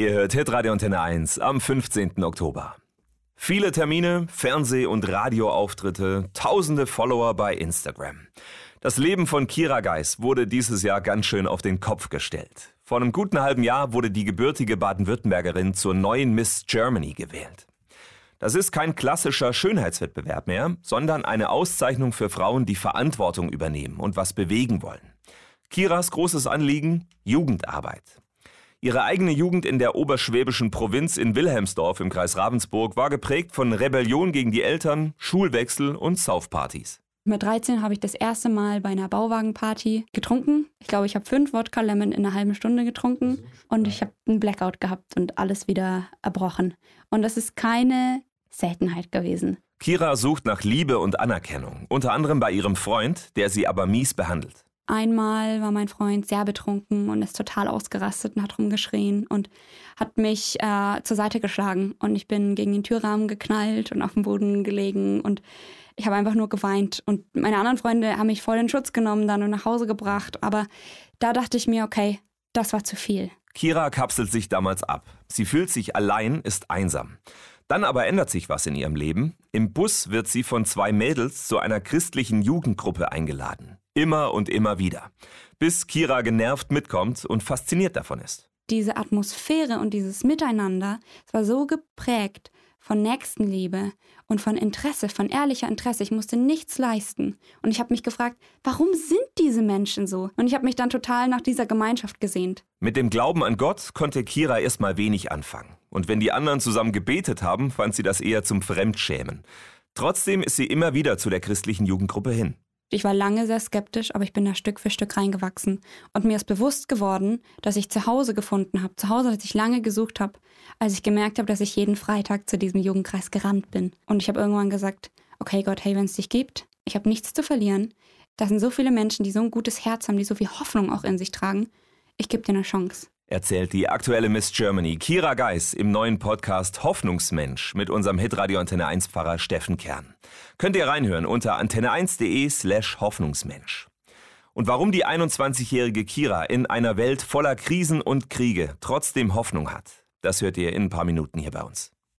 Ihr hört Hitradio Antenne 1 am 15. Oktober. Viele Termine, Fernseh- und Radioauftritte, tausende Follower bei Instagram. Das Leben von Kira Geis wurde dieses Jahr ganz schön auf den Kopf gestellt. Vor einem guten halben Jahr wurde die gebürtige Baden-Württembergerin zur neuen Miss Germany gewählt. Das ist kein klassischer Schönheitswettbewerb mehr, sondern eine Auszeichnung für Frauen, die Verantwortung übernehmen und was bewegen wollen. Kiras großes Anliegen? Jugendarbeit. Ihre eigene Jugend in der oberschwäbischen Provinz in Wilhelmsdorf im Kreis Ravensburg war geprägt von Rebellion gegen die Eltern, Schulwechsel und Saufpartys. Mit 13 habe ich das erste Mal bei einer Bauwagenparty getrunken. Ich glaube, ich habe fünf Wodka Lemon in einer halben Stunde getrunken und ich habe einen Blackout gehabt und alles wieder erbrochen. Und das ist keine Seltenheit gewesen. Kira sucht nach Liebe und Anerkennung, unter anderem bei ihrem Freund, der sie aber mies behandelt. Einmal war mein Freund sehr betrunken und ist total ausgerastet und hat rumgeschrien und hat mich äh, zur Seite geschlagen. Und ich bin gegen den Türrahmen geknallt und auf dem Boden gelegen und ich habe einfach nur geweint. Und meine anderen Freunde haben mich voll in Schutz genommen dann und nach Hause gebracht. Aber da dachte ich mir, okay, das war zu viel. Kira kapselt sich damals ab. Sie fühlt sich allein, ist einsam. Dann aber ändert sich was in ihrem Leben. Im Bus wird sie von zwei Mädels zu einer christlichen Jugendgruppe eingeladen. Immer und immer wieder. Bis Kira genervt mitkommt und fasziniert davon ist. Diese Atmosphäre und dieses Miteinander, es war so geprägt von Nächstenliebe und von Interesse, von ehrlicher Interesse. Ich musste nichts leisten. Und ich habe mich gefragt, warum sind diese Menschen so? Und ich habe mich dann total nach dieser Gemeinschaft gesehnt. Mit dem Glauben an Gott konnte Kira erstmal wenig anfangen. Und wenn die anderen zusammen gebetet haben, fand sie das eher zum Fremdschämen. Trotzdem ist sie immer wieder zu der christlichen Jugendgruppe hin. Ich war lange sehr skeptisch, aber ich bin da Stück für Stück reingewachsen. Und mir ist bewusst geworden, dass ich zu Hause gefunden habe, zu Hause, das ich lange gesucht habe, als ich gemerkt habe, dass ich jeden Freitag zu diesem Jugendkreis gerannt bin. Und ich habe irgendwann gesagt, okay Gott, hey, wenn es dich gibt, ich habe nichts zu verlieren. Da sind so viele Menschen, die so ein gutes Herz haben, die so viel Hoffnung auch in sich tragen. Ich gebe dir eine Chance erzählt die aktuelle Miss Germany Kira Geis im neuen Podcast Hoffnungsmensch mit unserem Hitradio Antenne 1 Pfarrer Steffen Kern. Könnt ihr reinhören unter antenne1.de slash Hoffnungsmensch. Und warum die 21-jährige Kira in einer Welt voller Krisen und Kriege trotzdem Hoffnung hat, das hört ihr in ein paar Minuten hier bei uns.